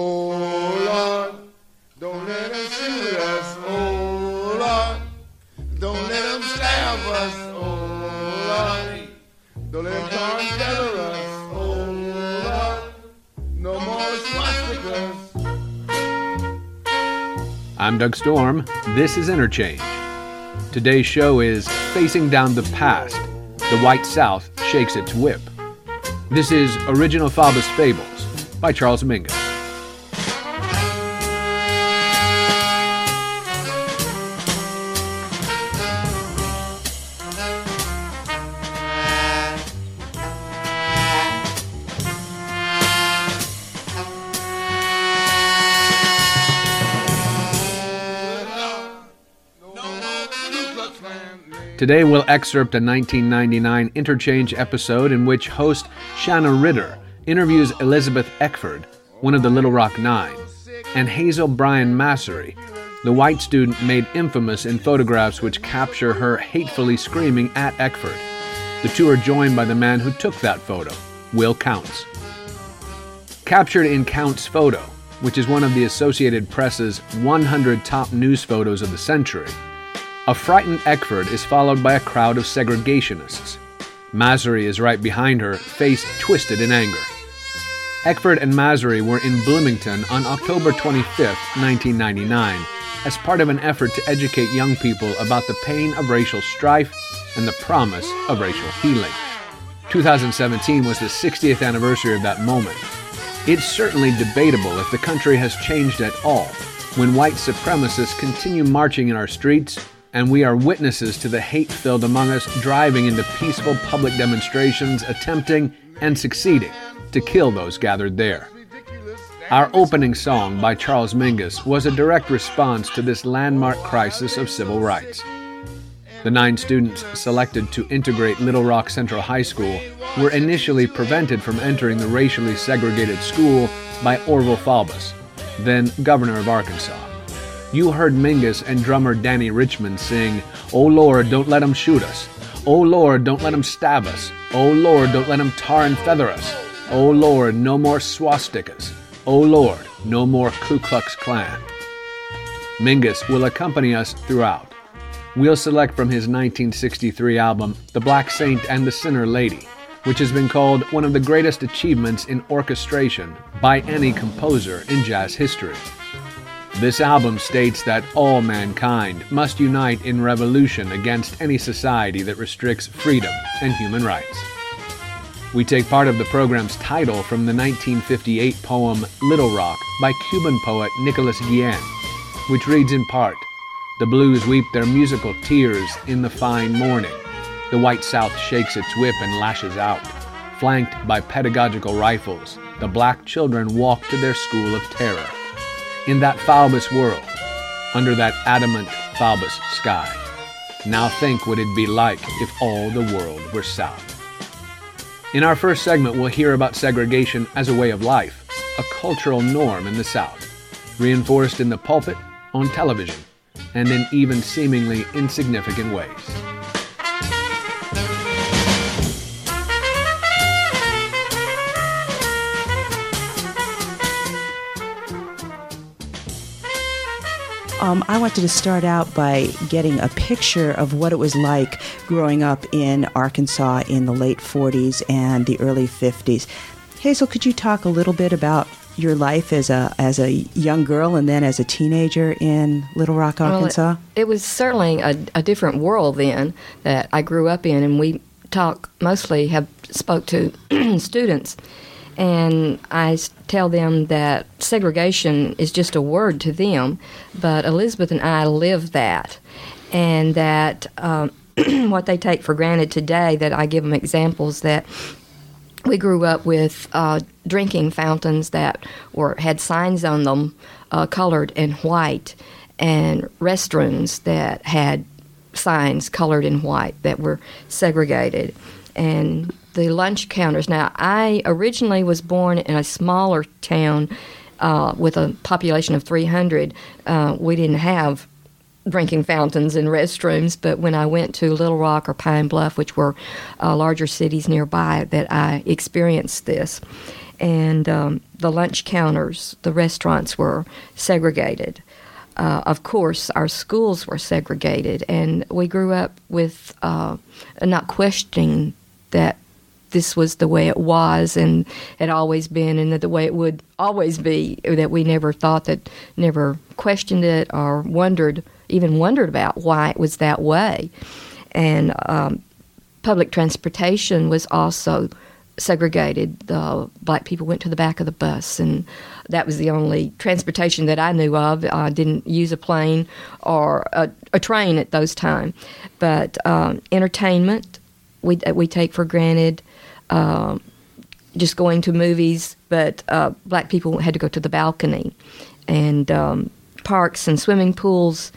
Oh Lord, don't let them shoot us. Oh Lord, don't let them stab us. Oh Lord, don't let them us. Oh Lord, no more swastikas. I'm Doug Storm. This is Interchange. Today's show is Facing Down the Past The White South Shakes Its Whip. This is Original Faubus Fables by Charles Mingus. Today we'll excerpt a 1999 interchange episode in which host Shanna Ritter interviews Elizabeth Eckford, one of the Little Rock Nine, and Hazel Bryan Massery, the white student made infamous in photographs which capture her hatefully screaming at Eckford. The two are joined by the man who took that photo, Will Counts. Captured in Counts' photo, which is one of the Associated Press's 100 top news photos of the century, a frightened Eckford is followed by a crowd of segregationists. Massery is right behind her, face twisted in anger. Eckford and Massery were in Bloomington on October 25, 1999, as part of an effort to educate young people about the pain of racial strife and the promise of racial healing. 2017 was the 60th anniversary of that moment. It's certainly debatable if the country has changed at all when white supremacists continue marching in our streets and we are witnesses to the hate filled among us driving into peaceful public demonstrations, attempting and succeeding to kill those gathered there. Our opening song by Charles Mingus was a direct response to this landmark crisis of civil rights. The nine students selected to integrate Little Rock Central High School were initially prevented from entering the racially segregated school by Orville Faubus, then governor of Arkansas you heard Mingus and drummer Dannie Richmond sing, Oh Lord, don't let 'em shoot us. Oh Lord, don't let 'em stab us. Oh Lord, don't let 'em tar and feather us. Oh Lord, no more swastikas. Oh Lord, no more Ku Klux Klan. Mingus will accompany us throughout. We'll select from his 1963 album, The Black Saint and the Sinner Lady, which has been called one of the greatest achievements in orchestration by any composer in jazz history. This album states that all mankind must unite in revolution against any society that restricts freedom and human rights. We take part of the program's title from the 1958 poem Little Rock by Cuban poet Nicolas Guillen, which reads in part The blues weep their musical tears in the fine morning. The white South shakes its whip and lashes out. Flanked by pedagogical rifles, the black children walk to their school of terror in that Faubus world, under that adamant Faubus sky. Now think what it'd be like if all the world were South. In our first segment, we'll hear about segregation as a way of life, a cultural norm in the South, reinforced in the pulpit, on television, and in even seemingly insignificant ways. Um, I wanted to start out by getting a picture of what it was like growing up in Arkansas in the late 40s and the early 50s. Hazel, could you talk a little bit about your life as a as a young girl and then as a teenager in Little Rock, Arkansas? Well, it, it, was certainly a, a different world then that I grew up in, and we talk mostly have spoke to students and I tell them that segregation is just a word to them, but Elizabeth and I live that, and that um, what they take for granted today. That I give them examples that we grew up with uh, drinking fountains that were had signs on them, uh, colored in white, and restrooms that had signs colored in white that were segregated, and the lunch counters. Now, I originally was born in a smaller town uh, with a population of 300. Uh, we didn't have drinking fountains and restrooms, but when I went to Little Rock or Pine Bluff, which were uh, larger cities nearby, that I experienced this. and um, the lunch counters, the restaurants were segregated. Uh, of course, our schools were segregated, and we grew up with uh, not questioning that this was the way it was and had always been, and that the way it would always be. That we never thought that, never questioned it or wondered, even wondered about why it was that way. And um, public transportation was also segregated. The black people went to the back of the bus, and that was the only transportation that I knew of. I didn't use a plane or a, a train at those times. But um, entertainment, we we take for granted. Um, just going to movies, but uh, black people had to go to the balcony, and um, parks and swimming pools.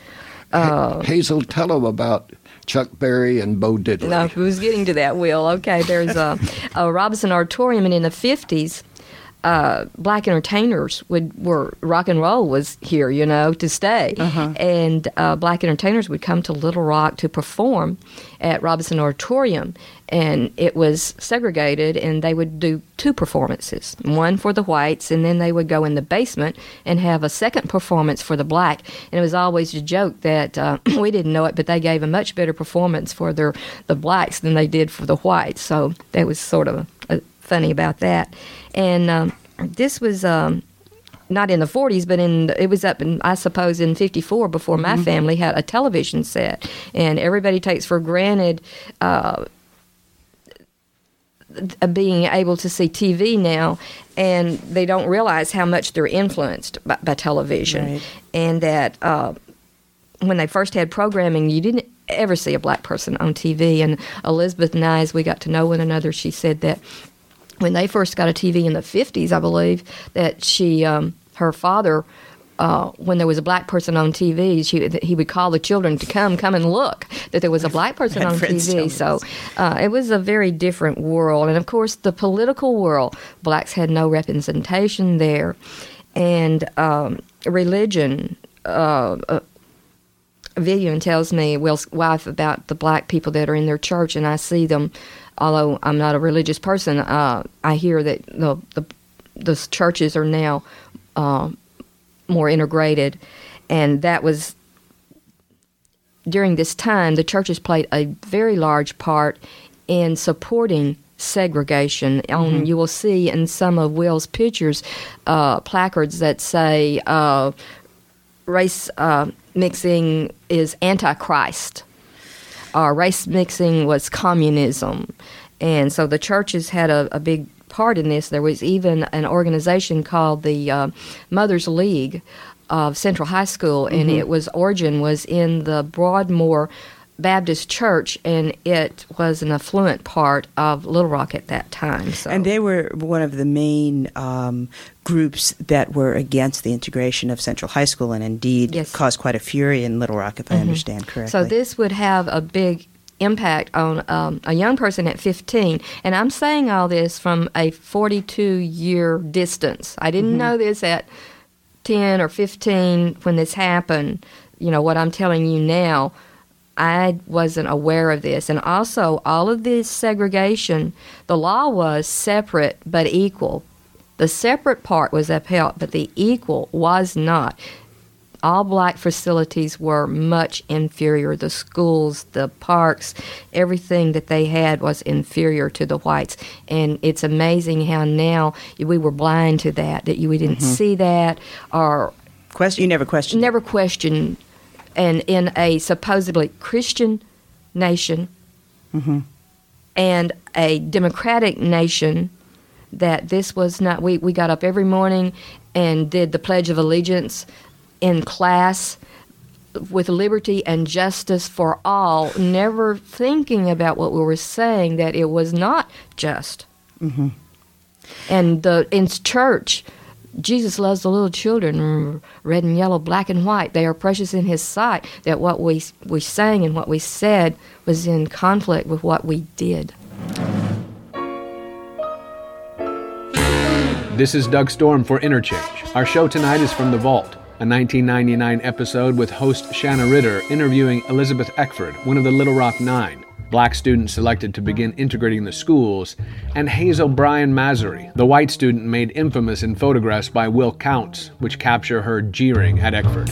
Uh, Hazel, tell them about Chuck Berry and Bo Diddley. No, who's getting to that, Will. Okay, there's a, a Robinson Auditorium, and in the 50s, uh, black entertainers would were rock and roll was here, you know, to stay, uh-huh. and uh, black entertainers would come to Little Rock to perform at Robinson Auditorium, and it was segregated, and they would do two performances, one for the whites, and then they would go in the basement and have a second performance for the black, and it was always a joke that uh, we didn't know it, but they gave a much better performance for their the blacks than they did for the whites, so that was sort of uh, funny about that. And um, this was um, not in the 40s, but in it was up in I suppose in 54 before my mm-hmm. family had a television set, and everybody takes for granted. Uh, being able to see TV now, and they don't realize how much they're influenced by, by television, right. and that uh, when they first had programming, you didn't ever see a black person on TV. And Elizabeth and I, as we got to know one another, she said that when they first got a TV in the 50s, I believe, that she, um, her father, uh, when there was a black person on TV, she, he would call the children to come, come and look that there was a black person on TV. So uh, it was a very different world, and of course, the political world, blacks had no representation there, and um, religion. Uh, uh Vivian tells me, Will's wife, about the black people that are in their church, and I see them although I'm not a religious person, uh, I hear that the, the, the churches are now uh, more integrated, and that was during this time the churches played a very large part in supporting segregation. Mm-hmm. Um, you will see in some of Will's pictures uh, placards that say uh, race uh, mixing is antichrist uh, race mixing was communism. And so the churches had a, a, big part in this. There was even an organization called the uh, Mothers League of Central High School, and mm-hmm. it was origin was in the Broadmoor Baptist Church, and it was an affluent part of Little Rock at that time. So. And they were one of the main um, groups that were against the integration of Central High School, and indeed yes. caused quite a fury in Little Rock, if mm-hmm. I understand correctly. So this would have a big impact on um, a young person at 15. And I'm saying all this from a 42 year distance. I didn't mm-hmm. know this at 10 or 15 when this happened. You know, what I'm telling you now I wasn't aware of this. And also, all of this segregation, the law was separate but equal. The separate part was upheld, but the equal was not. All black facilities were much inferior. The schools, the parks, everything that they had was inferior to the whites. And it's amazing how now we were blind to that, that you, we didn't mm-hmm. see that or. Question, you never questioned Never questioned and in a supposedly Christian nation mm-hmm. and a democratic nation, that this was not. We, we got up every morning and did the Pledge of Allegiance in class with liberty and justice for all, never thinking about what we were saying, that it was not just. Mm-hmm. And the in church, Jesus loves the little children, red and yellow, black and white. They are precious in His sight. That what we we sang and what we said was in conflict with what we did. This is Doug Storm for Interchange. Our show tonight is from the Vault, a 1999 episode with host Shanna Ritter interviewing Elizabeth Eckford, one of the Little Rock Nine. black students selected to begin integrating the schools, and Hazel Bryan Massery, the white student made infamous in photographs by Will Counts, which capture her jeering at Eckford.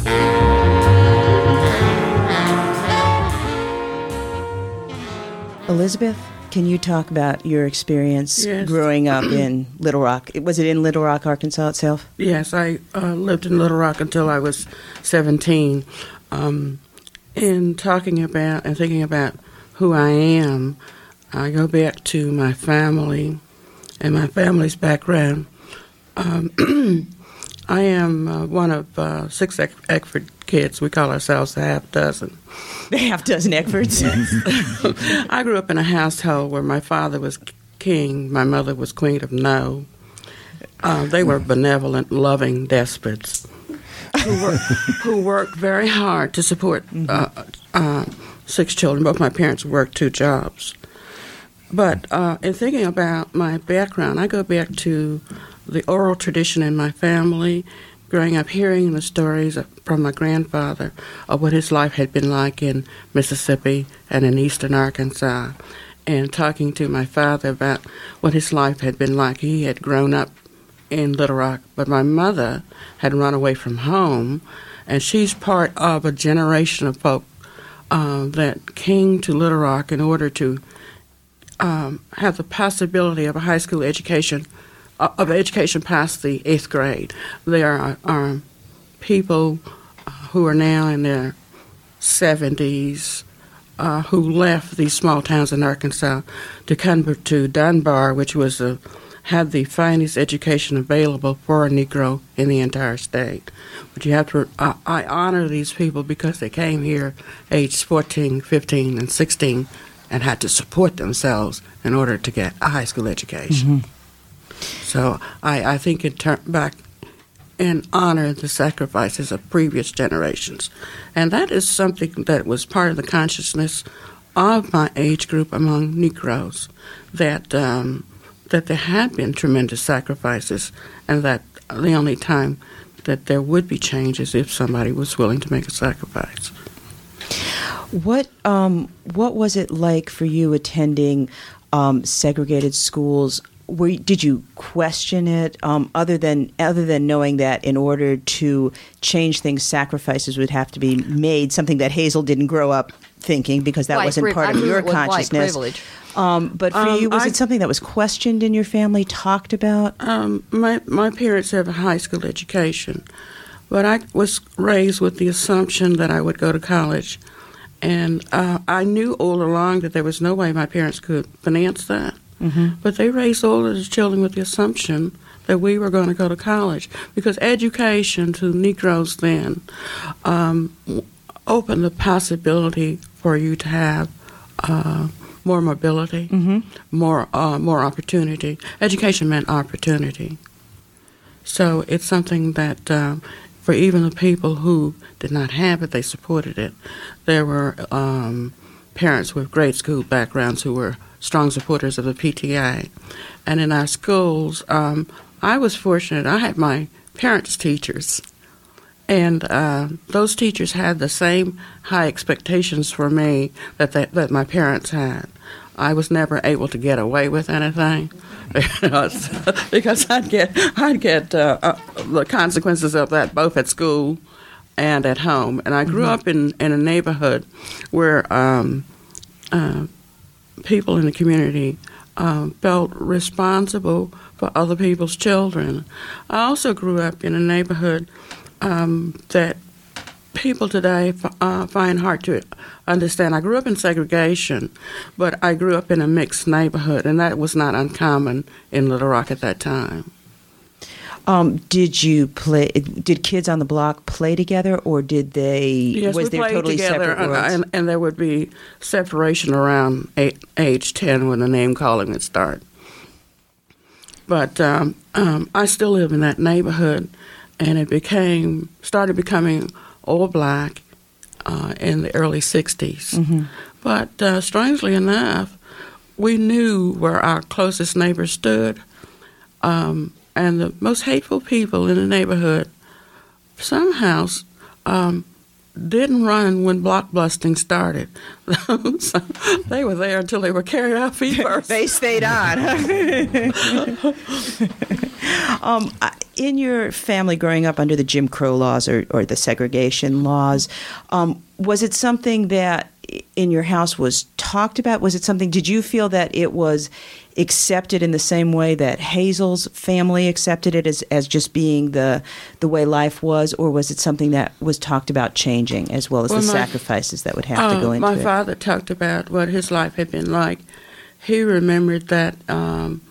Elizabeth, can you talk about your experience Yes. growing up in Little Rock? Was it in Little Rock, Arkansas itself? Yes, I uh, lived in Little Rock until I was 17. Um, in talking about and thinking about who I am, I go back to my family and my family's background. Um, I am uh, one of uh, six Eck- Eckford kids. We call ourselves a half dozen. The half dozen Eckfords. I grew up in a household where my father was king, my mother was queen of no. Uh, they were benevolent, loving despots who, were, who worked very hard to support uh, uh, six children. Both my parents worked two jobs. But uh, in thinking about my background, I go back to the oral tradition in my family, growing up hearing the stories from my grandfather of what his life had been like in Mississippi and in eastern Arkansas, and talking to my father about what his life had been like. He had grown up in Little Rock, but my mother had run away from home, and she's part of a generation of folk uh, that came to Little Rock in order to um, have the possibility of a high school education, of education past the eighth grade. There are, are people uh, who are now in their 70s uh, who left these small towns in Arkansas to come to Dunbar, which was a, had the finest education available for a Negro in the entire state. But you have to, I, I honor these people because they came here aged 14, 15, and 16 and had to support themselves in order to get a high school education. So I, I think in turn back and honor the sacrifices of previous generations. And that is something that was part of the consciousness of my age group among Negroes, that, um, that there had been tremendous sacrifices, and that the only time that there would be change is if somebody was willing to make a sacrifice. What um, what was it like for you attending um, segregated schools? Were you, did you question it um, other than other than knowing that in order to change things, sacrifices would have to be made? Something that Hazel didn't grow up thinking because that White wasn't priv- part I of your up with white consciousness. privilege. Um, but for Um, you, was I- it something that was questioned in your family, talked about? Um, my my parents have a high school education, but I was raised with the assumption that I would go to college, and uh, I knew all along that there was no way my parents could finance that. But they raised all of the children with the assumption that we were going to go to college because education to Negroes then um, opened the possibility for you to have. Uh, more mobility, more uh, more opportunity. Education meant opportunity. So it's something that um, for even the people who did not have it, they supported it. There were um, parents with grade school backgrounds who were strong supporters of the PTA, and in our schools, um, I was fortunate. I had my parents' teachers. And uh, those teachers had the same high expectations for me that, they, that my parents had. I was never able to get away with anything because, because I'd get I'd get uh, uh, the consequences of that both at school and at home. And I grew up in, in a neighborhood where um, uh, people in the community um, felt responsible for other people's children. I also grew up in a neighborhood um, that people today uh, find hard to understand. I grew up in segregation, but I grew up in a mixed neighborhood, and that was not uncommon in Little Rock at that time. Um, did you play? Did kids on the block play together, or did they? Yes, was we there played totally together, and, and, and there would be separation around eight, age 10 when the name calling would start. But um, um, I still live in that neighborhood, and it became started becoming all black uh, in the early 60s. But uh, strangely enough, we knew where our closest neighbors stood, um, and the most hateful people in the neighborhood somehow um, didn't run when blockbusting started. so they were there until they were carried out feet first. they stayed on. um, in your family growing up under the Jim Crow laws or, or the segregation laws, um, was it something that in your house was talked about? Was it something, did you feel that it was accepted in the same way that Hazel's family accepted it as, as just being the, the way life was, or was it something that was talked about changing as well as well, the my, sacrifices that would have uh, to go into my it? My father talked about what his life had been like. He remembered that um,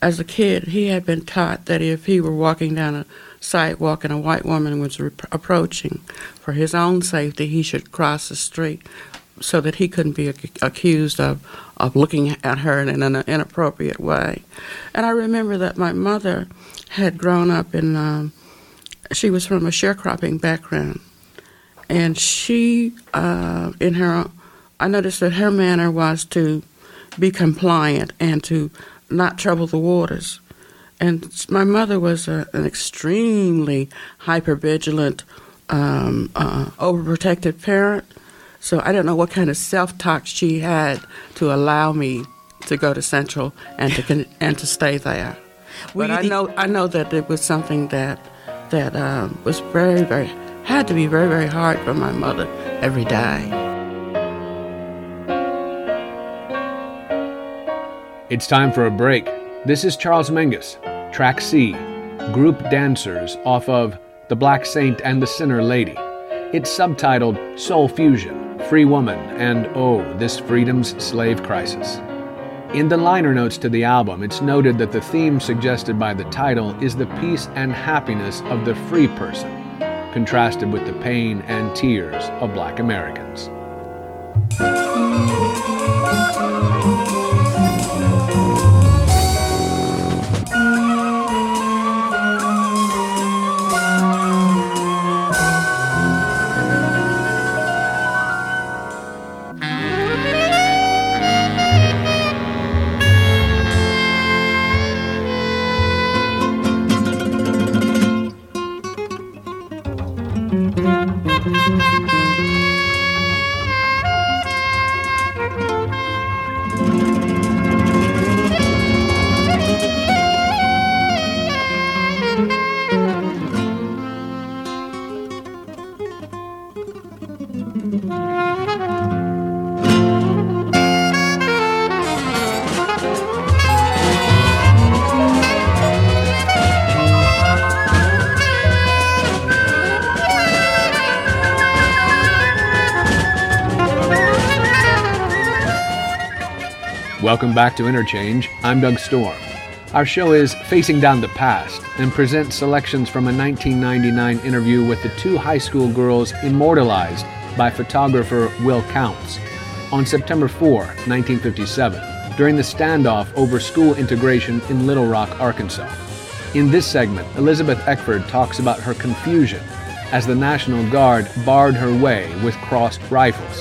as a kid, he had been taught that if he were walking down a sidewalk and a white woman was re- approaching, for his own safety, he should cross the street so that he couldn't be ac- accused of, of looking at her in an inappropriate way. And I remember that my mother had grown up in, um, she was from a sharecropping background. And she, uh, in her, I noticed that her manner was to be compliant and to not trouble the waters. And my mother was a, an extremely hypervigilant, um, uh, overprotective parent so I don't know what kind of self-talk she had to allow me to go to Central and to con- and to stay there. Were but I the- know I know that it was something that that um, was very very had to be very very hard for my mother every day. It's time for a break. This is Charles Mingus, track C, group dancers off of The Black Saint and the Sinner Lady. It's subtitled Soul Fusion. Free Woman, and Oh, This Freedom's Slave Crisis. In the liner notes to the album, it's noted that the theme suggested by the title is the peace and happiness of the free person, contrasted with the pain and tears of black Americans. Welcome back to Interchange. I'm Doug Storm. Our show is Facing Down the Past and presents selections from a 1999 interview with the two high school girls immortalized by photographer Will Counts on September 4, 1957, during the standoff over school integration in Little Rock, Arkansas. In this segment, Elizabeth Eckford talks about her confusion as the National Guard barred her way with crossed rifles,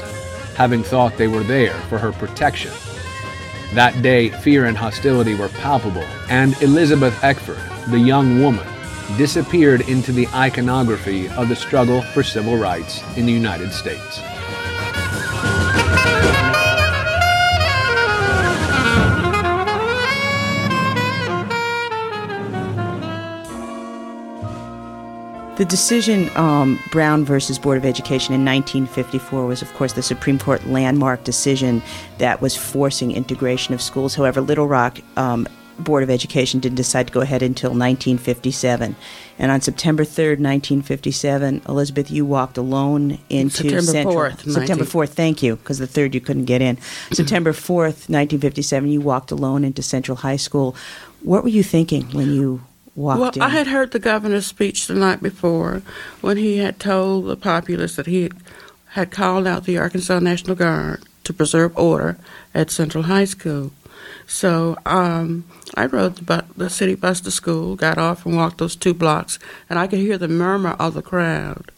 having thought they were there for her protection that day, fear and hostility were palpable, and Elizabeth Eckford, the young woman, disappeared into the iconography of the struggle for civil rights in the United States. The decision, um, Brown versus Board of Education in 1954, was, of course, the Supreme Court landmark decision that was forcing integration of schools. However, Little Rock um, Board of Education didn't decide to go ahead until 1957. And on September 3rd, 1957, Elizabeth, you walked alone into September Central. 4th. September 4th, thank you, because the 3rd you couldn't get in. September 4th, 1957, you walked alone into Central High School. What were you thinking when you walked well, in? I had heard the governor's speech the night before when he had told the populace that he had called out the Arkansas National Guard to preserve order at Central High School. So um, I rode the, bu- the city bus to school, got off and walked those two blocks, and I could hear the murmur of the crowd.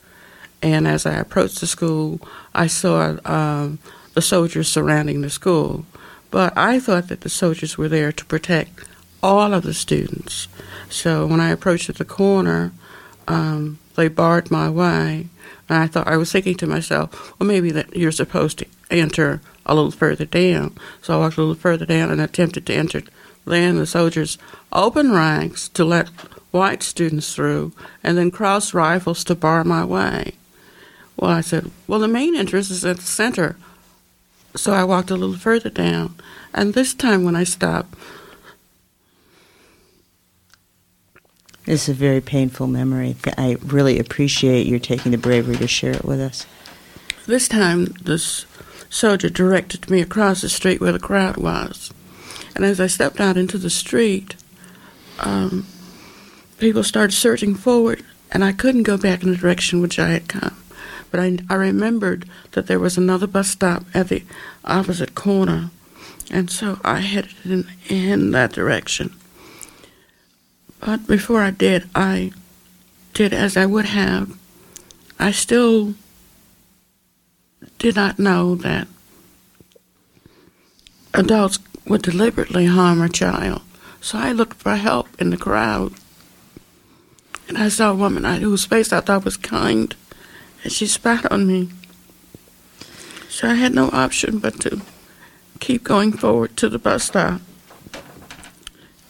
And as I approached the school, I saw um, the soldiers surrounding the school. But I thought that the soldiers were there to protect all of the students. So when I approached the corner, um, they barred my way. And I thought I was thinking to myself, well, maybe that you're supposed to enter a little further down. So I walked a little further down and attempted to enter. Then the soldiers opened ranks to let white students through, and then crossed rifles to bar my way. Well, I said, well, the main entrance is at the center. So I walked a little further down, and this time when I stopped, This is a very painful memory. I really appreciate your taking the bravery to share it with us. This time, this soldier directed me across the street where the crowd was. And as I stepped out into the street, um, people started surging forward, and I couldn't go back in the direction which I had come. But I, I remembered that there was another bus stop at the opposite corner, and so I headed in, in that direction. But before I did, I did as I would have. I still did not know that adults would deliberately harm a child. So I looked for help in the crowd. And I saw a woman whose face I thought was kind, and she spat on me. So I had no option but to keep going forward to the bus stop.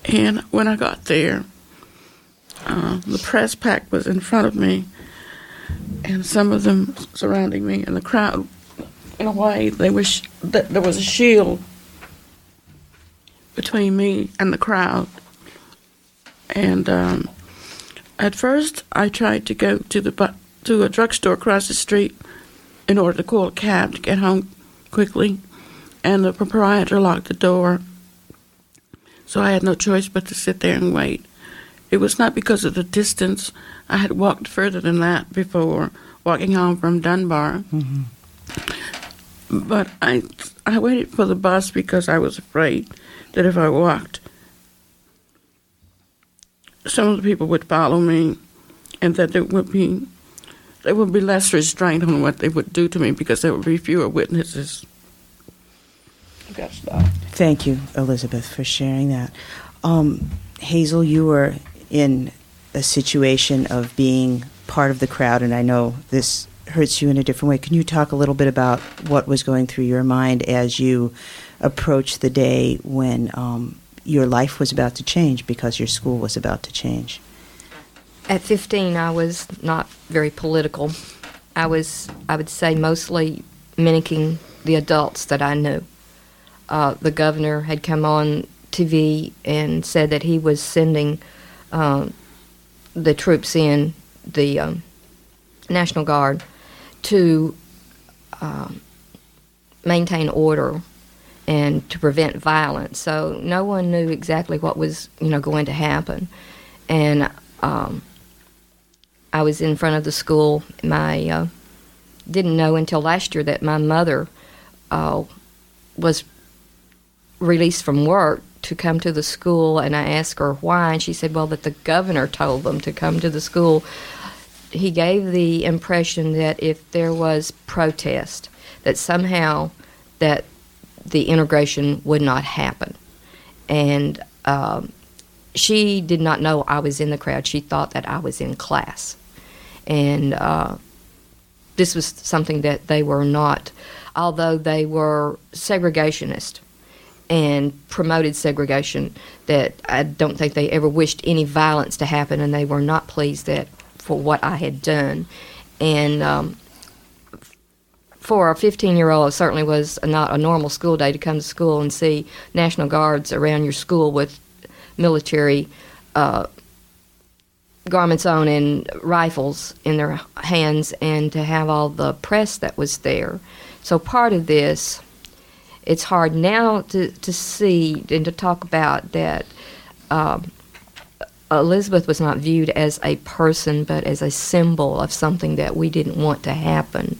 And when I got there, uh, the press pack was in front of me, and some of them surrounding me, and the crowd, in a way, they was there was a shield between me and the crowd. And um, at first, I tried to go to the to a drugstore across the street in order to call a cab to get home quickly, and the proprietor locked the door. So I had no choice but to sit there and wait. It was not because of the distance. I had walked further than that before, walking home from Dunbar. Mm-hmm. But I, I waited for the bus because I was afraid that if I walked, some of the people would follow me, and that there would be there would be less restraint on what they would do to me because there would be fewer witnesses. Thank you, Elizabeth, for sharing that. Um, Hazel, you were in a situation of being part of the crowd, and I know this hurts you in a different way. Can you talk a little bit about what was going through your mind as you approached the day when um, your life was about to change because your school was about to change? At 15, I was not very political. I was, I would say, mostly mimicking the adults that I knew. Uh, the governor had come on TV and said that he was sending uh, the troops in, the um, National Guard, to uh, maintain order and to prevent violence. So no one knew exactly what was, you know, going to happen. And um, I was in front of the school. My uh, didn't know until last year that my mother uh, was released from work to come to the school, and I asked her why, and she said, "Well, that the governor told them to come to the school." He gave the impression that if there was protest, that somehow that the integration would not happen, and um, she did not know I was in the crowd. She thought that I was in class, and uh, this was something that they were not, although they were segregationist and promoted segregation that I don't think they ever wished any violence to happen and they were not pleased that for what I had done. And um, for a 15 year old it certainly was not a normal school day to come to school and see national guards around your school with military uh, garments on and rifles in their hands and to have all the press that was there. So part of this it's hard now to, to see and to talk about that um, Elizabeth was not viewed as a person, but as a symbol of something that we didn't want to happen.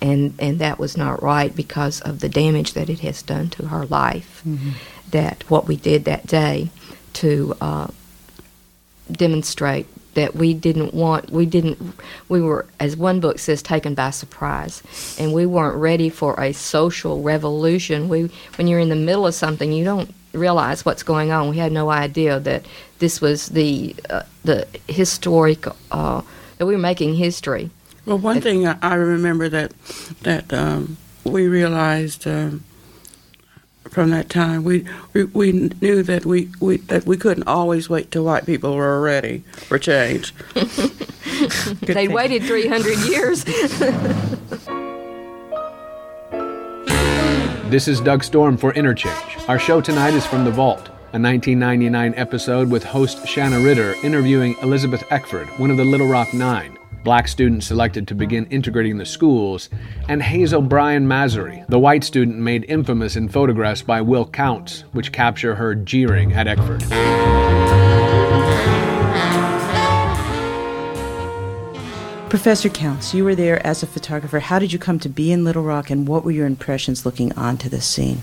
And, and that was not right because of the damage that it has done to her life. Mm-hmm. That what we did that day to uh, demonstrate that we didn't want we didn't we were as one book says taken by surprise. And we weren't ready for a social revolution. We when you're in the middle of something you don't realize what's going on. We had no idea that this was the uh, the historic uh, that we were making history. Well, one thing I remember that that um, we realized um, from that time, we, we we knew that we, we that we couldn't always wait till white people were ready for change. they thing. waited 300 years. This is Doug Storm for Interchange. Our show tonight is from The Vault, a 1999 episode with host Shanna Ritter interviewing Elizabeth Eckford, one of the Little Rock Nine, black student selected to begin integrating the schools, and Hazel Bryan Massery, the white student made infamous in photographs by Will Counts, which capture her jeering at Eckford. Professor Counts, you were there as a photographer. How did you come to be in Little Rock, and what were your impressions looking onto this scene?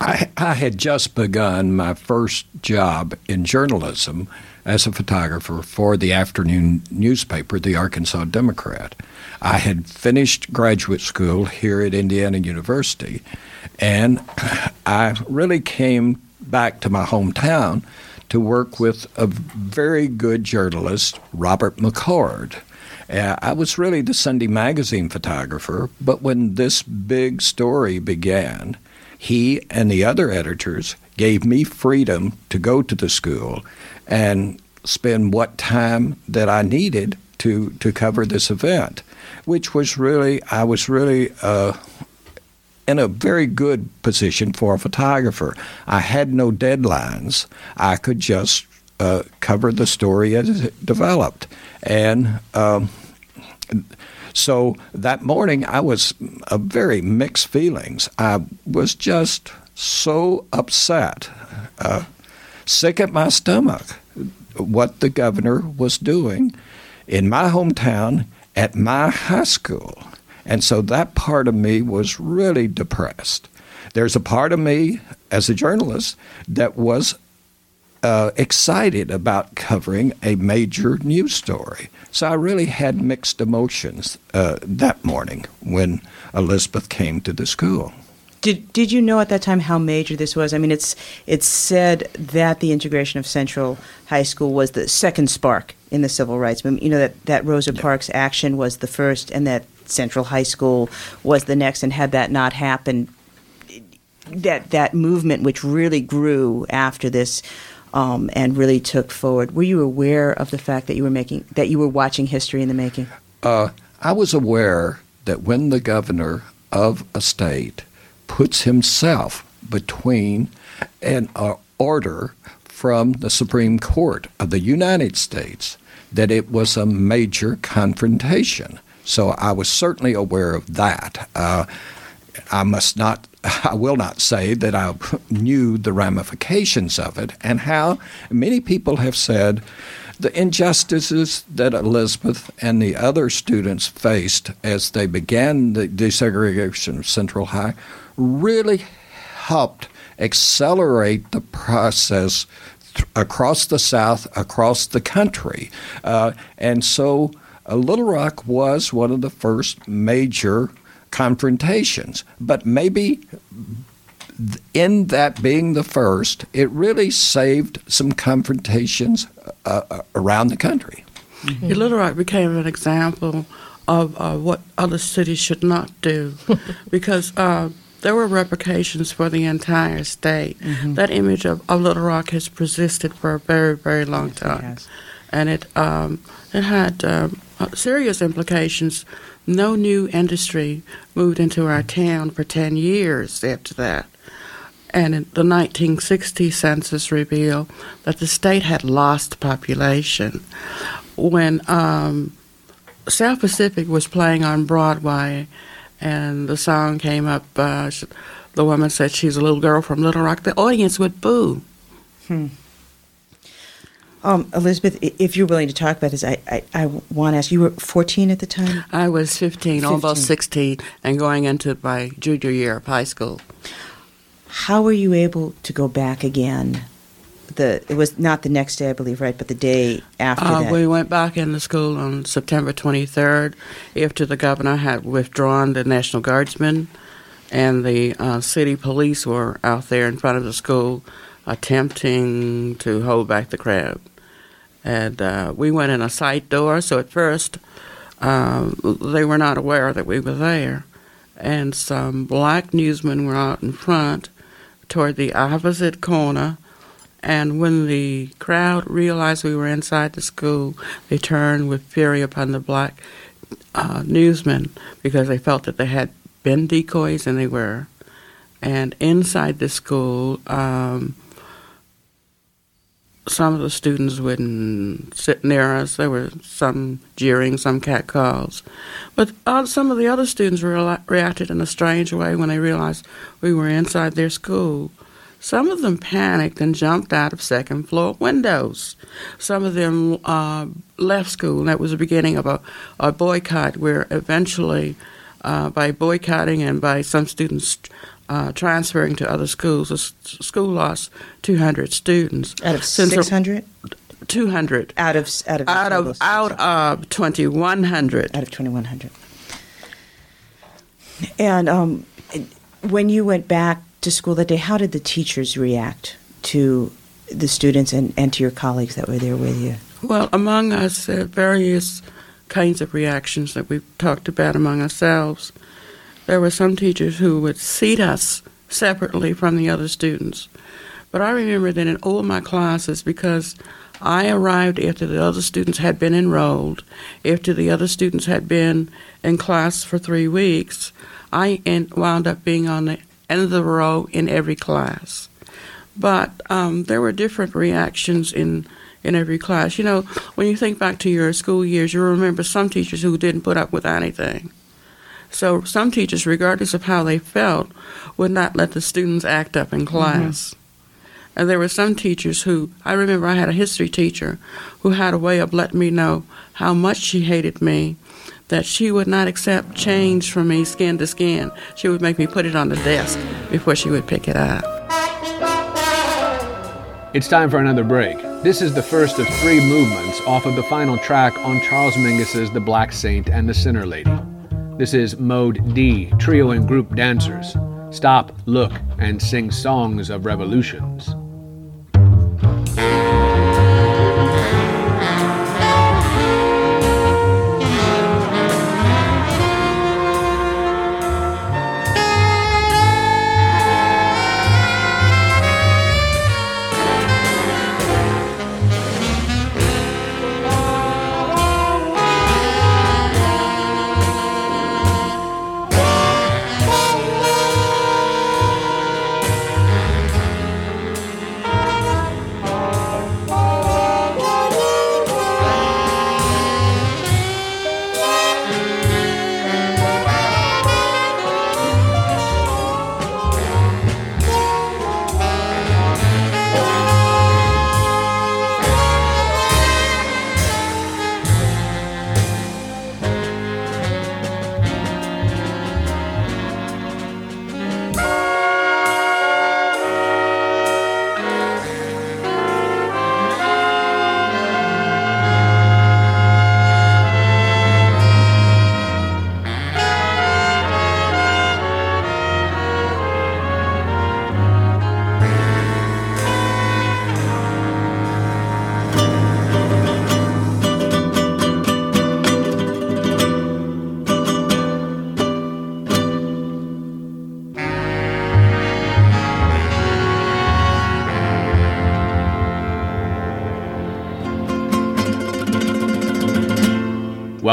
I, I had just begun my first job in journalism as a photographer for the afternoon newspaper, the Arkansas Democrat. I had finished graduate school here at Indiana University, and I really came back to my hometown to work with a very good journalist, Robert McCord. Uh, I was really the Sunday magazine photographer, but when this big story began, he and the other editors gave me freedom to go to the school and spend what time that I needed to to cover this event, which was really I was really uh, in a very good position for a photographer. I had no deadlines. I could just uh, cover the story as it developed, and. Um, so that morning, I was a very mixed feelings. I was just so upset, uh, sick at my stomach, what the governor was doing in my hometown at my high school. And so that part of me was really depressed. There's a part of me as a journalist that was uh, excited about covering a major news story. So I really had mixed emotions uh, that morning when Elizabeth came to the school. Did Did you know at that time how major this was? I mean, it's it's said that the integration of Central High School was the second spark in the civil rights movement. You know that that Rosa Parks action was the first, and that Central High School was the next. And had that not happened, that that movement, which really grew after this, um, and really took forward. Were you aware of the fact that you were making that you were watching history in the making? Uh, I was aware that when the governor of a state puts himself between an uh, order from the Supreme Court of the United States, that it was a major confrontation. So I was certainly aware of that. Uh, I must not I will not say that I knew the ramifications of it and how many people have said the injustices that Elizabeth and the other students faced as they began the desegregation of Central High really helped accelerate the process th- across the South, across the country. Uh, and so uh, Little Rock was one of the first major confrontations. But maybe in that being the first, it really saved some confrontations uh, uh around the country. Mm-hmm. Little Rock became an example of uh, what other cities should not do because uh, there were repercussions for the entire state. Mm-hmm. That image of, of, Little Rock has persisted for a very, very long yes, time. It and it, um, it had um, uh, serious implications no new industry moved into our town for 10 years after that. And the 1960 census revealed that the state had lost population. When um, South Pacific was playing on Broadway and the song came up, uh, the woman said she's a little girl from Little Rock, the audience would boo. Hmm. Um, Elizabeth, if you're willing to talk about this, I, I, I want to ask you were 14 at the time? I was 15, 15, almost 16, and going into my junior year of high school. How were you able to go back again? The It was not the next day, I believe, right, but the day after uh, that? We went back into school on September 23rd after the governor had withdrawn the National Guardsmen and the uh, city police were out there in front of the school attempting to hold back the crowd And uh, we went in a side door, so at first um, they were not aware that we were there. And some black newsmen were out in front toward the opposite corner. And when the crowd realized we were inside the school, they turned with fury upon the black uh, newsmen because they felt that they had been decoys, and they were. And inside the school, um, some of the students wouldn't sit near us. There were some jeering, some catcalls. But uh, some of the other students re- reacted in a strange way when they realized we were inside their school. Some of them panicked and jumped out of second floor windows. Some of them uh, left school, and that was the beginning of a, a boycott where eventually, uh, by boycotting and by some students uh, transferring to other schools. The school lost 200 students out of 600. 200 out of out of out of out of 2100 out of 2100 and um, when you went back to school that day how did the teachers react to the students and, and to your colleagues that were there with you well among us uh, various kinds of reactions that we've talked about among ourselves there were some teachers who would seat us separately from the other students. But I remember that in all of my classes, because I arrived after the other students had been enrolled, after the other students had been in class for three weeks, I wound up being on the end of the row in every class. But um, there were different reactions in in every class. You know, when you think back to your school years, you remember some teachers who didn't put up with anything. So some teachers, regardless of how they felt, would not let the students act up in class. Mm-hmm. And there were some teachers who, I remember I had a history teacher who had a way of letting me know how much she hated me, that she would not accept change from me skin to skin. She would make me put it on the desk before she would pick it up. It's time for another break. This is the first of three movements off of the final track on Charles Mingus's The Black Saint and the Sinner Lady. This is Mode D, trio and group dancers. Stop, look, and sing songs of revolutions.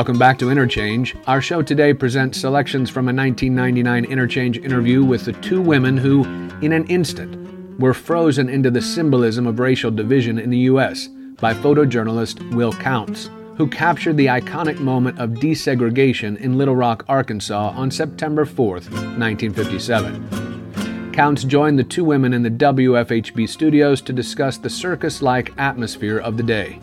Welcome back to Interchange. Our show today presents selections from a 1999 Interchange interview with the two women who, in an instant, were frozen into the symbolism of racial division in the U.S. by photojournalist Will Counts, who captured the iconic moment of desegregation in Little Rock, Arkansas on September 4, 1957. Counts joined the two women in the WFHB studios to discuss the circus like atmosphere of the day.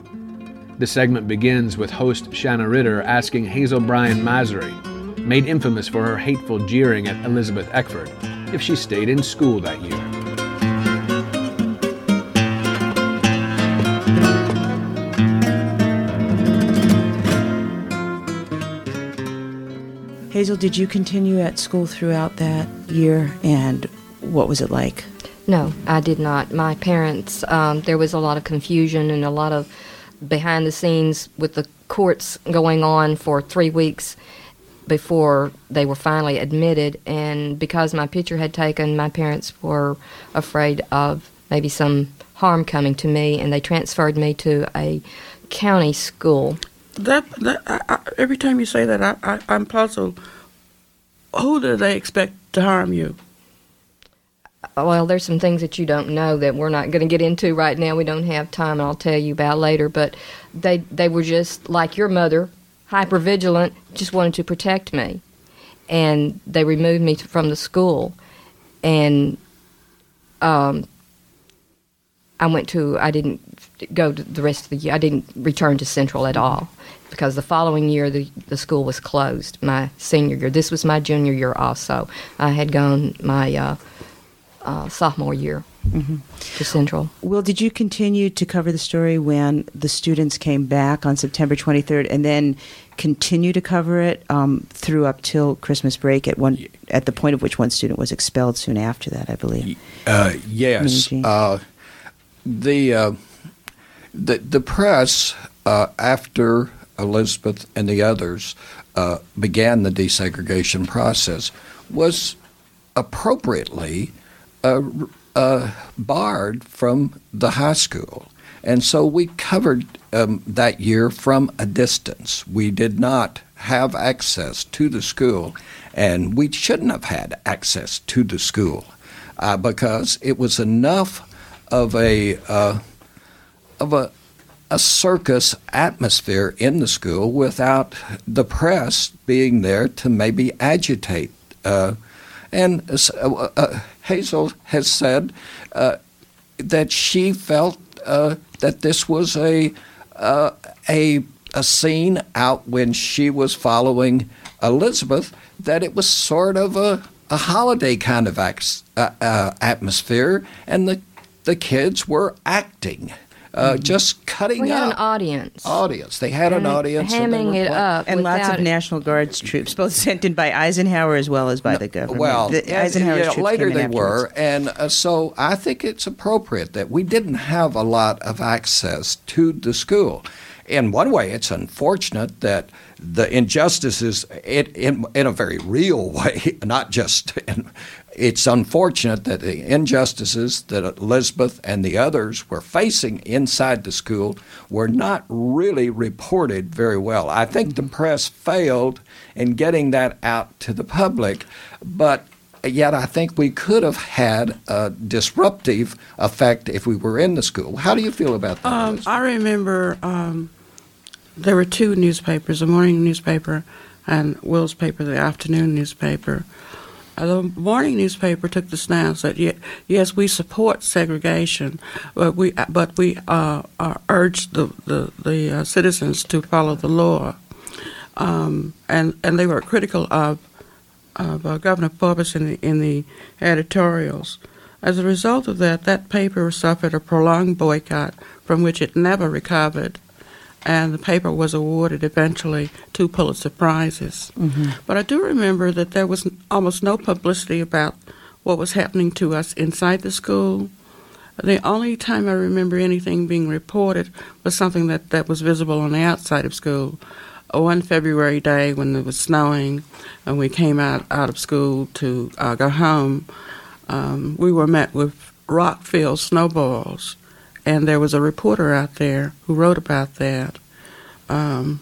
The segment begins with host Shanna Ritter asking Hazel Bryan Massery, made infamous for her hateful jeering at Elizabeth Eckford, if she stayed in school that year. Hazel, did you continue at school throughout that year, and what was it like? No, I did not. My parents, um, there was a lot of confusion and a lot of behind the scenes with the courts going on for three weeks before they were finally admitted. And because my picture had taken, my parents were afraid of maybe some harm coming to me, and they transferred me to a county school. That, that I, I, every time you say that, I, I'm puzzled. Who do they expect to harm you? Well, there's some things that you don't know that we're not going to get into right now. We don't have time, and I'll tell you about later. But they they were just like your mother, hyper vigilant, just wanted to protect me, and they removed me from the school, and um, I went to I didn't go to the rest of the year. I didn't return to Central at all because the following year the the school was closed. My senior year. This was my junior year also. I had gone my uh, uh, sophomore year to Central. Will, did you continue to cover the story when the students came back on September 23rd, and then continue to cover it um, through up till Christmas break? At one, at the point of which one student was expelled soon after that, I believe. Uh, yes. Uh, the, uh, the the press uh, after Elizabeth and the others uh, began the desegregation process was appropriately uh, barred from the high school. And so we covered um, that year from a distance. We did not have access to the school, and we shouldn't have had access to the school uh, because it was enough of a uh, of a a circus atmosphere in the school without the press being there to maybe agitate. Uh, and uh, uh, Hazel has said uh, that she felt uh, that this was a, uh, a a scene out when she was following Elizabeth that it was sort of a, a holiday kind of uh, uh, atmosphere, and the the kids were acting, uh, just cutting We had up an audience. audience. They had an audience, and hamming it up, and lots without of National Guards troops, both sent in by Eisenhower as well as by the government. Well, the and, Eisenhower's yeah, troops later came in they were, and uh, so I think it's appropriate that we didn't have a lot of access to the school. In one way, it's unfortunate that the injustices, it, in, in a very real way, not just. In, it's unfortunate that the injustices that Elizabeth and the others were facing inside the school were not really reported very well. I think the press failed in getting that out to the public, but yet I think we could have had a disruptive effect if we were in the school. How do you feel about that? Um, I remember um, there were two newspapers, the morning newspaper and Will's paper, the afternoon newspaper. The morning newspaper took the stance that ye- yes, we support segregation, but we but we uh, uh, urge the the, the uh, citizens to follow the law, um, and and they were critical of of uh, Governor Faubus in the in the editorials. As a result of that, that paper suffered a prolonged boycott from which it never recovered, and the paper was awarded eventually two Pulitzer Prizes. But I do remember that there was almost no publicity about what was happening to us inside the school. The only time I remember anything being reported was something that, that was visible on the outside of school. One February day when it was snowing and we came out, out of school to uh, go home, um, we were met with rock filled snowballs. And there was a reporter out there who wrote about that. Um,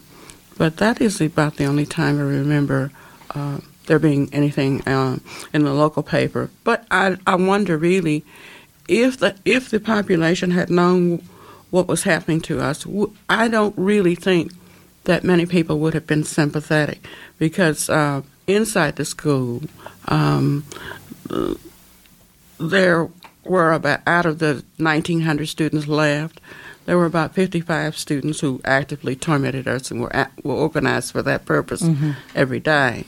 but that is about the only time I remember uh, there being anything um, in the local paper. But I, I wonder really if the if the population had known what was happening to us, I don't really think that many people would have been sympathetic because uh, inside the school, um, there were about out of the 1,900 students left, there were about 55 students who actively tormented us and were at, were organized for that purpose every day.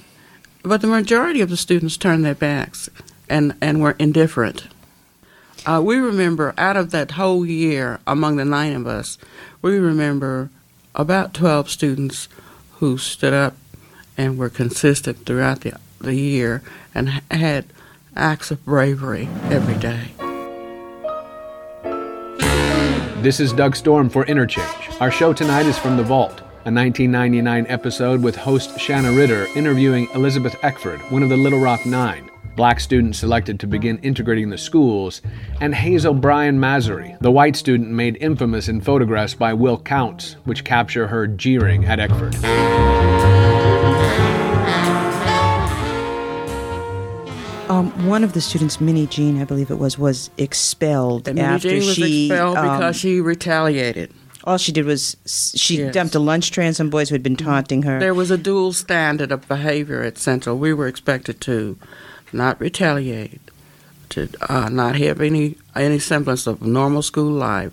But the majority of the students turned their backs and, and were indifferent. Uh, we remember out of that whole year, among the nine of us, we remember about 12 students who stood up and were consistent throughout the, the year and had acts of bravery every day. This is Doug Storm for Interchange. Our show tonight is from The Vault, a 1999 episode with host Shanna Ritter interviewing Elizabeth Eckford, one of the Little Rock Nine, black student selected to begin integrating the schools, and Hazel Bryan Massery, the white student made infamous in photographs by Will Counts, which capture her jeering at Eckford. Um, one of the students, Minnijean, I believe it was, was expelled And after Minnijean was she expelled um, because she retaliated. all she did was she Yes. dumped a lunch tray on some boys who had been taunting her. There was a dual standard of behavior at Central. We were expected to not retaliate, to uh, not have any any semblance of normal school life,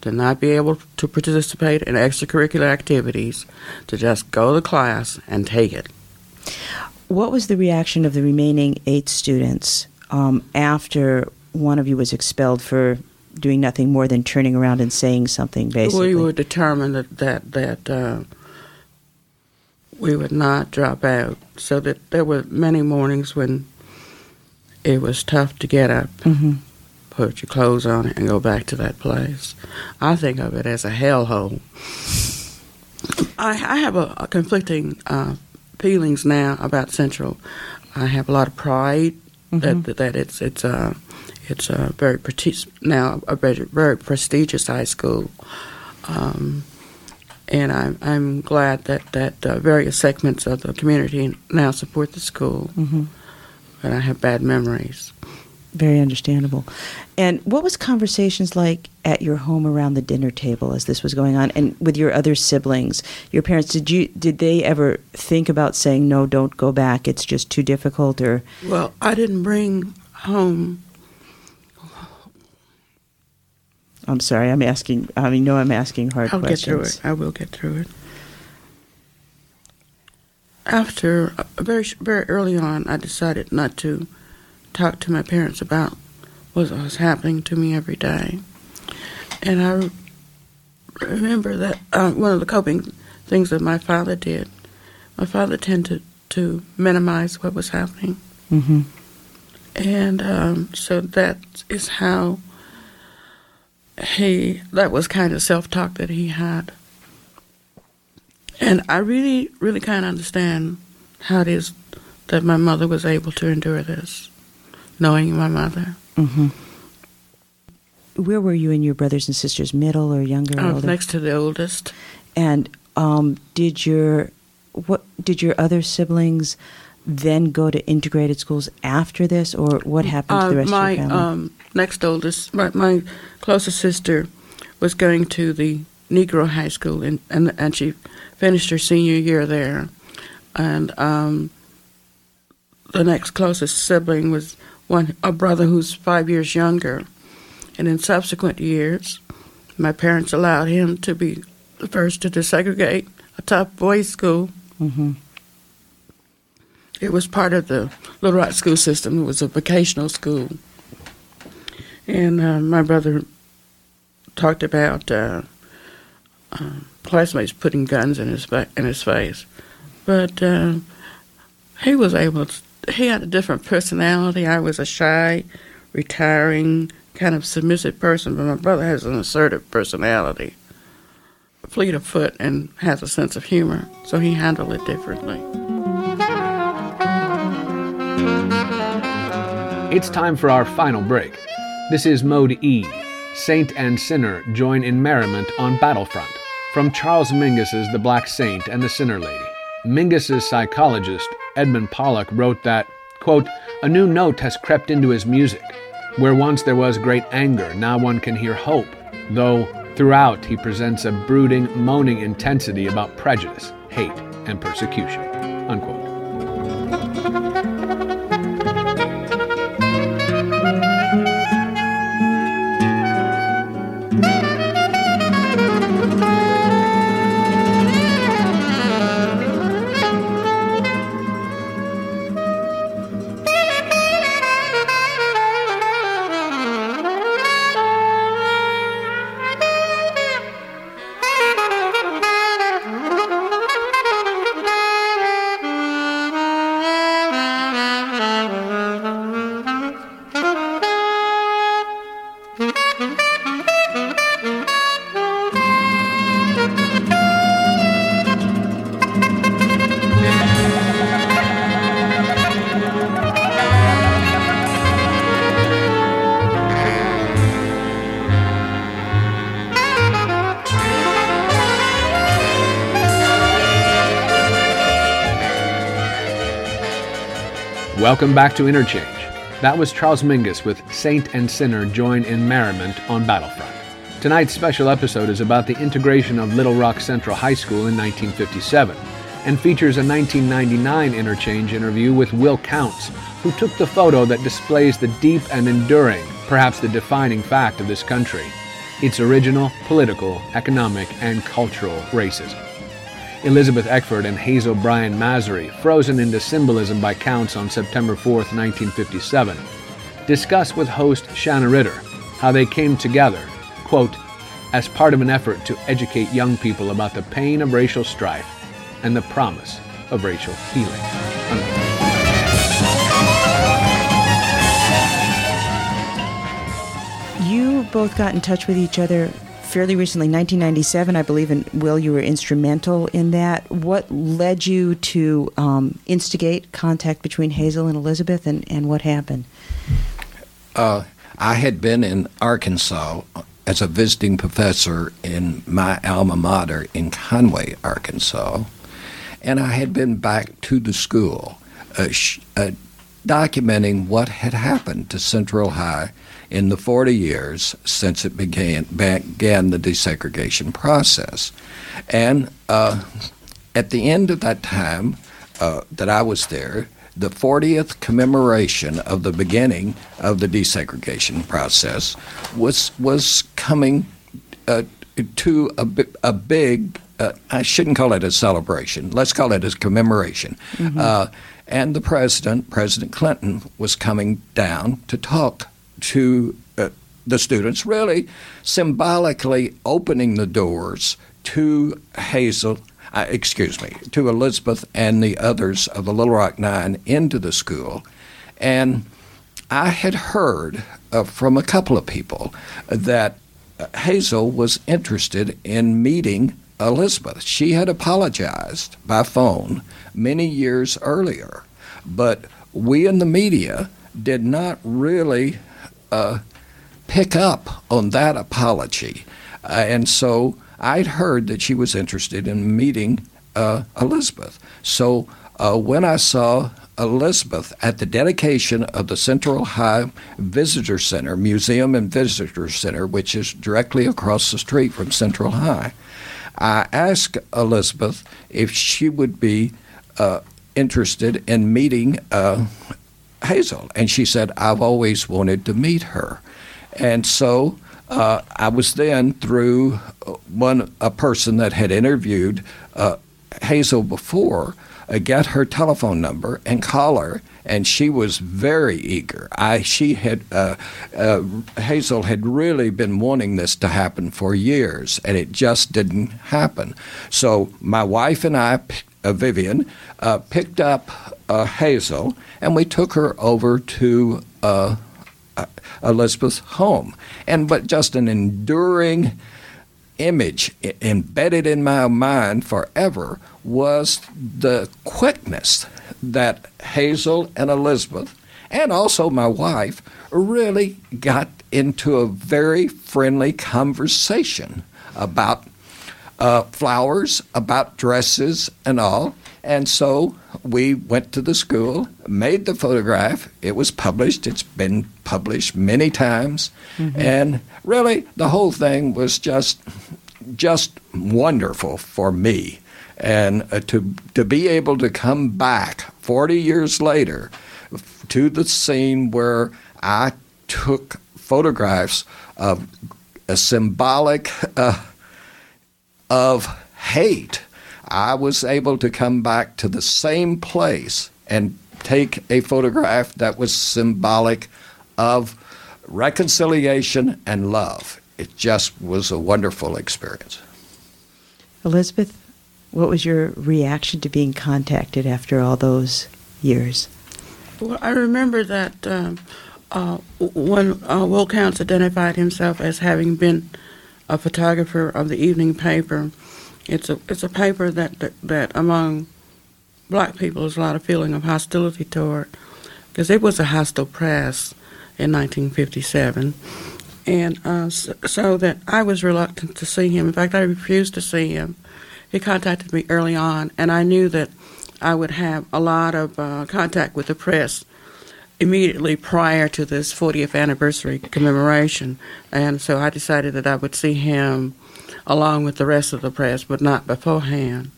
to not be able to participate in extracurricular activities, to just go to class and take it. What was the reaction of the remaining eight students um, after one of you was expelled for doing nothing more than turning around and saying something, basically? We were determined that that, that uh, we would not drop out, so that there were many mornings when it was tough to get up, Mhm. put your clothes on, and go back to that place. I think of it as a hellhole. I, I have a, a conflicting uh, feelings now about Central. I have a lot of pride that that it's it's a it's a very presti- now a very, very prestigious high school, um, and I'm I'm glad that that uh, various segments of the community now support the school. Mhm. But I have bad memories. Very understandable. And what was conversations like at your home around the dinner table as this was going on, and with your other siblings? Your parents did you did they ever think about saying no, don't go back? It's just too difficult, or Well, I didn't bring home. I'm sorry, I'm asking. I mean, no, I'm asking hard I'll get questions. through it. I will get through it. After uh, very very early on, I decided not to talk to my parents about what was happening to me every day, and I remember that uh, one of the coping things that my father did. My father tended to minimize what was happening, hmm and um, so that is how he that was kind of self-talk that he had. And i really really kind of understand how it is that my mother was able to endure this knowing my mother hmm Where were you and your brothers and sisters? Middle or younger? i was older? next to the oldest And um, did your what did your other siblings then go to integrated schools after this, or what happened to the Uh, rest my of your family? um, next oldest my, my closest sister was going to the negro high school and, and, and she finished her senior year there and um, the next closest sibling was one a brother who's five years younger and in subsequent years my parents allowed him to be the first to desegregate a top boys school hmm it was part of the Little Rock school system. It was a vocational school. And uh, my brother talked about uh, uh, classmates putting guns in his fa- in his face, but uh, he was able. He had a different personality. I was a shy, retiring, kind of submissive person, but my brother has an assertive personality, fleet of foot, and has a sense of humor. So he handled it differently. It's time for our final break. This is Mode E. Saint and Sinner join in merriment on Battlefront. From Charles Mingus's The Black Saint and the Sinner Lady. Mingus's psychologist, Edmund Pollock, wrote that, quote, A new note has crept into his music. Where once there was great anger, now one can hear hope, though throughout he presents a brooding, moaning intensity about prejudice, hate, and persecution. Unquote. Welcome back to Interchange. That was Charles Mingus with Saint and Sinner Join in Merriment on Battlefront. Tonight's special episode is about the integration of Little Rock Central High School in 1957 and features a 1999 interchange interview with Will Counts, who took the photo that displays the deep and enduring, perhaps the defining fact of this country its original political, economic, and cultural racism. Elizabeth Eckford and Hazel Bryan Massery, frozen into symbolism by Counts on September 4, 1957, discuss with host Shanna Ritter how they came together quote, as part of an effort to educate young people about the pain of racial strife and the promise of racial healing. You both got in touch with each other fairly recently, 1997, I believe, and Will, you were instrumental in that. What led you to um, instigate contact between Hazel and Elizabeth, and, and what happened? Uh, I had been in Arkansas as a visiting professor in my alma mater in Conway, Arkansas, and I had been back to the school uh, sh- uh, documenting what had happened to Central High in the 40 years since it began, began the desegregation process. And uh, at the end of that time uh, that I was there, the 40th commemoration of the beginning of the desegregation process was was coming uh, to a, a big. Uh, I shouldn't call it a celebration. Let's call it a commemoration. Mm-hmm. Uh, and the president, President Clinton, was coming down to talk to uh, the students, really symbolically opening the doors to Hazel uh, excuse me, to Elizabeth and the others of the Little Rock Nine into the school. And I had heard uh, from a couple of people that Hazel was interested in meeting Elizabeth. She had apologized by phone many years earlier, but we in the media did not really uh, pick up on that apology. Uh, and so I'd heard that she was interested in meeting uh, Elizabeth. So uh, when I saw Elizabeth at the dedication of the Central High Visitor Center, Museum and Visitor Center, which is directly across the street from Central High, I asked Elizabeth if she would be uh, interested in meeting uh, Hazel. And she said, I've always wanted to meet her. And so uh, I was then through one a person that had interviewed uh, Hazel before, uh, get her telephone number and call her, and she was very eager. I she had uh, uh, Hazel had really been wanting this to happen for years, and it just didn't happen. So my wife and I, uh, Vivian, picked up Hazel, and we took her over to uh, Elizabeth's home. And but just an enduring image embedded in my mind forever was the quickness that Hazel and Elizabeth, and also my wife, really got into a very friendly conversation about uh, flowers, about dresses, and all. And so we went to the school, made the photograph. It was published. It's been published many times, mm-hmm. and really the whole thing was just just wonderful for me. And uh, to to be able to come back 40 years later to the scene where I took photographs of a symbolic uh, of hate I was able to come back to the same place and take a photograph that was symbolic of reconciliation and love. It just was a wonderful experience. Elizabeth, what was your reaction to being contacted after all those years? Well, I remember that um, uh, when uh, Will Counts identified himself as having been a photographer of the evening paper, it's a it's a paper that that, that among black people there's a lot of feeling of hostility toward because it was a hostile press in 1957, and uh, so, so, that I was reluctant to see him. In fact, I refused to see him. He contacted me early on, and I knew that I would have a lot of uh, contact with the press immediately prior to this 40th anniversary commemoration, and so I decided that I would see him along with the rest of the press, but not beforehand.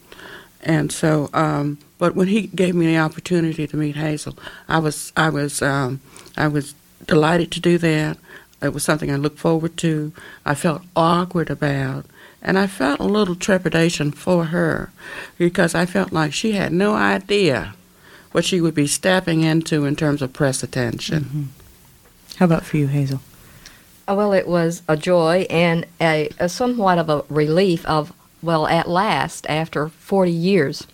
And so, um, but when he gave me the opportunity to meet Hazel, I was I was um, I was delighted to do that. It was something I looked forward to. I felt awkward about, and I felt a little trepidation for her because I felt like she had no idea what she would be stepping into in terms of press attention. Mm-hmm. How about for you, Hazel? Uh, Well, it was a joy and a, a somewhat of a relief of, well, at last, after 40 years,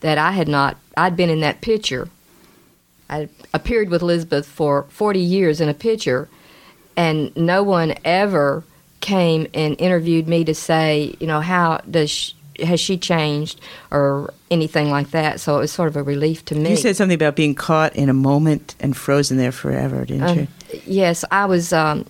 that I had not, I'd been in that picture. I appeared with Elizabeth for 40 years in a picture, and no one ever came and interviewed me to say, you know, how does she, has she changed or anything like that. So it was sort of a relief to me. You said something about being caught in a moment and frozen there forever, didn't Um, you? Yes, I was. Um,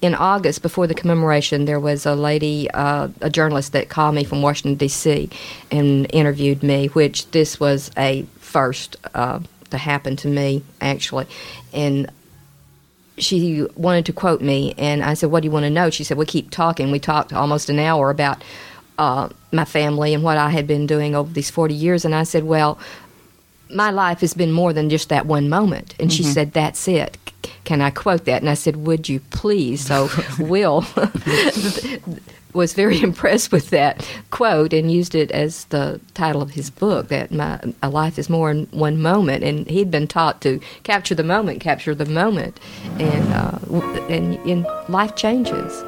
in August, before the commemoration, there was a lady, uh, a journalist that called me from Washington D.C. and interviewed me. Which this was a first uh, to happen to me, actually, and she wanted to quote me, and I said, "What do you want to know?" She said, "We keep talking." We talked almost an hour about uh, my family and what I had been doing over these forty years, and I said, "Well." my life has been more than just that one moment. And she said, That's it. C- Can I quote that? And I said, Would you please? So Will was very impressed with that quote and used it as the title of his book that my a life is more in one moment and he'd been taught to capture the moment capture the moment and uh, and, and life changes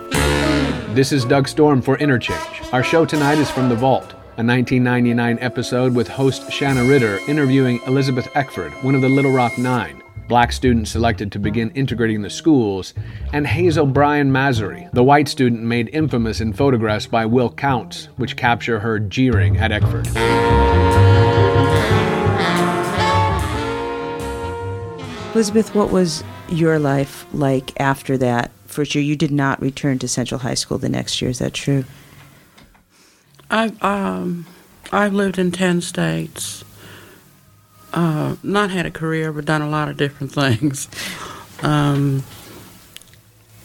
This is Doug Storm for Interchange. Our show tonight is from The Vault, a 1999 episode with host Shanna Ritter interviewing Elizabeth Eckford, one of the Little Rock Nine, black students selected to begin integrating the schools, and Hazel Bryan Massery, the white student made infamous in photographs by Will Counts, which capture her jeering at Eckford. Elizabeth, what was your life like after that first year? You did not return to Central High School the next year, is that true? I've um, I've lived in ten states. Uh, not had a career, but done a lot of different things. Um,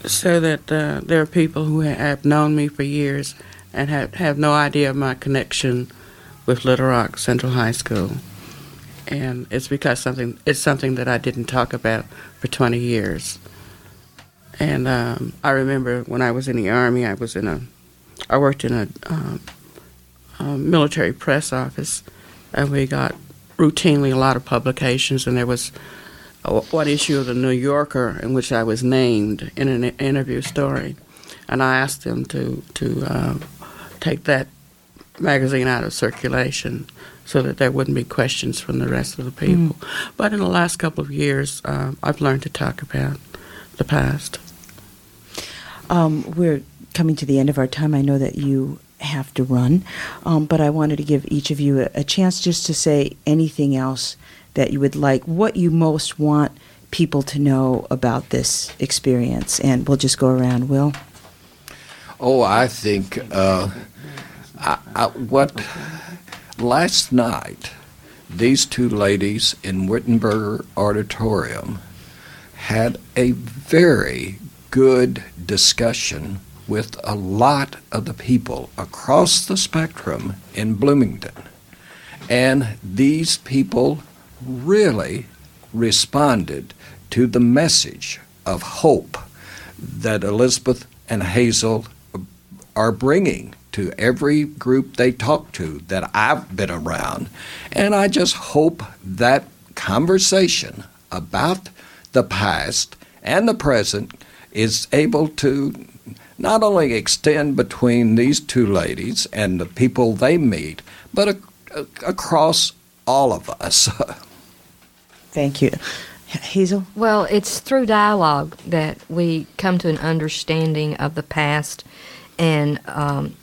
so that uh, there are people who have known me for years and have have no idea of my connection with Little Rock Central High School, and it's because something it's something that I didn't talk about for twenty years. And um, I remember when I was in the army, I was in a, I worked in a um, um, military press office, and we got routinely a lot of publications. And there was one issue of the New Yorker in which I was named in an interview story, and I asked them to to uh, take that magazine out of circulation so that there wouldn't be questions from the rest of the people. But in the last couple of years, uh, I've learned to talk about the past. Um, we're coming to the end of our time. I know that you have to run, um, but I wanted to give each of you a, a chance just to say anything else that you would like, what you most want people to know about this experience. And we'll just go around. Will? Oh, I think uh, I, I, what last night these two ladies in Whittenberger Auditorium had a very good discussion with a lot of the people across the spectrum in Bloomington. And these people really responded to the message of hope that Elizabeth and Hazel are bringing to every group they talk to that I've been around. And I just hope that conversation about the past and the present is able to not only extend between these two ladies and the people they meet, but a, a, across all of us. Thank you. Hazel? Well, it's through dialogue that we come to an understanding of the past, and um,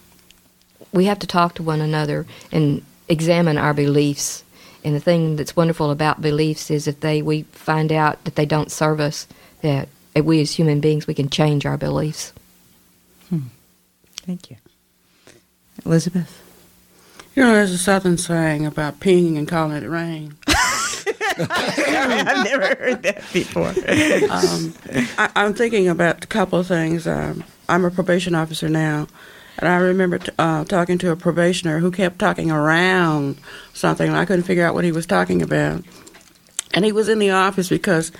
we have to talk to one another and examine our beliefs. And the thing that's wonderful about beliefs is if they we find out that they don't serve us, that we as human beings we can change our beliefs. Thank you. Elizabeth? You know, there's a southern saying about peeing and calling it rain. I've never heard that before. um, I, I'm thinking about a couple of things. Um, I'm a probation officer now, and I remember t- uh, talking to a probationer who kept talking around something, and I couldn't figure out what he was talking about. And he was in the office because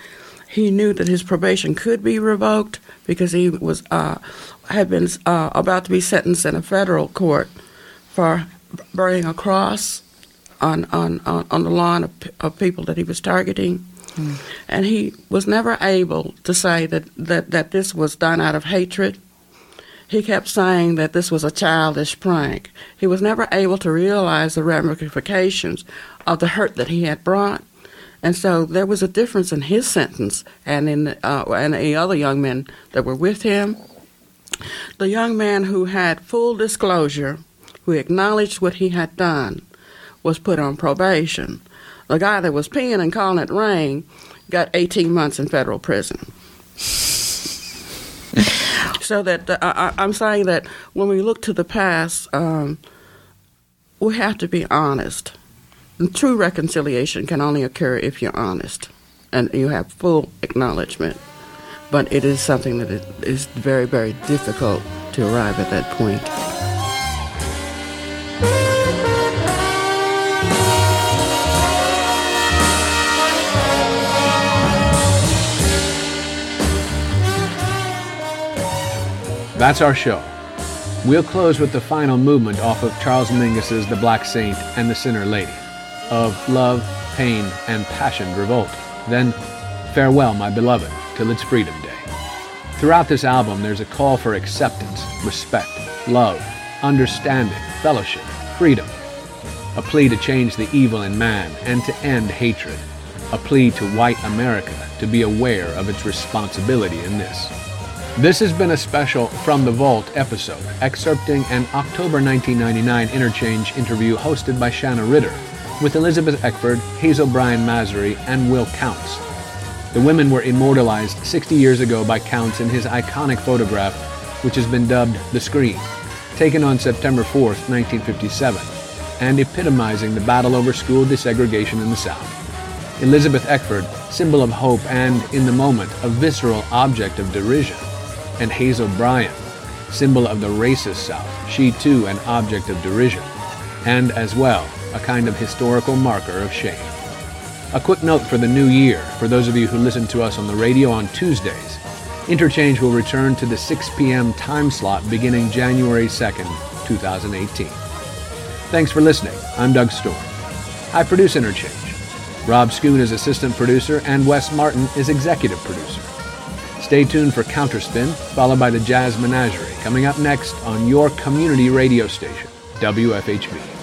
he knew that his probation could be revoked because he was uh, had been uh, about to be sentenced in a federal court for burning a cross on on, on, on the lawn of, of people that he was targeting. Mm. And he was never able to say that, that, that this was done out of hatred. He kept saying that this was a childish prank. He was never able to realize the ramifications of the hurt that he had brought. And so there was a difference in his sentence and in uh, and the other young men that were with him. The young man who had full disclosure, who acknowledged what he had done, was put on probation. The guy that was peeing and calling it rain got 18 months in federal prison. so that uh, I, am saying that when we look to the past, um, we have to be honest. True reconciliation can only occur if you're honest and you have full acknowledgement. But it is something that is very, very difficult to arrive at that point. That's our show. We'll close with the final movement off of Charles Mingus's The Black Saint and the Sinner Lady, of love, pain, and passionate revolt. Then, Farewell, My Beloved, till it's Freedom Day. Throughout this album, there's a call for acceptance, respect, love, understanding, fellowship, freedom. A plea to change the evil in man and to end hatred. A plea to white America to be aware of its responsibility in this. This has been a special From the Vault episode, excerpting an October 1999 interchange interview hosted by Shanna Ritter with Elizabeth Eckford, Hazel Bryan Massery, and Will Counts. The women were immortalized 60 years ago by Counts in his iconic photograph, which has been dubbed The Scream, taken on September 4, 1957, and epitomizing the battle over school desegregation in the South. Elizabeth Eckford, symbol of hope and, in the moment, a visceral object of derision and Hazel Bryan, symbol of the racist South, she too an object of derision, and as well a kind of historical marker of shame. A quick note for the new year, for those of you who listen to us on the radio on Tuesdays, Interchange will return to the 6 p.m. time slot beginning January 2nd, 2018. Thanks for listening. I'm Doug Storm. I produce Interchange. Rob Schoon is assistant producer, and Wes Martin is executive producer. Stay tuned for Counterspin, followed by the Jazz Menagerie, coming up next on your community radio station, WFHB.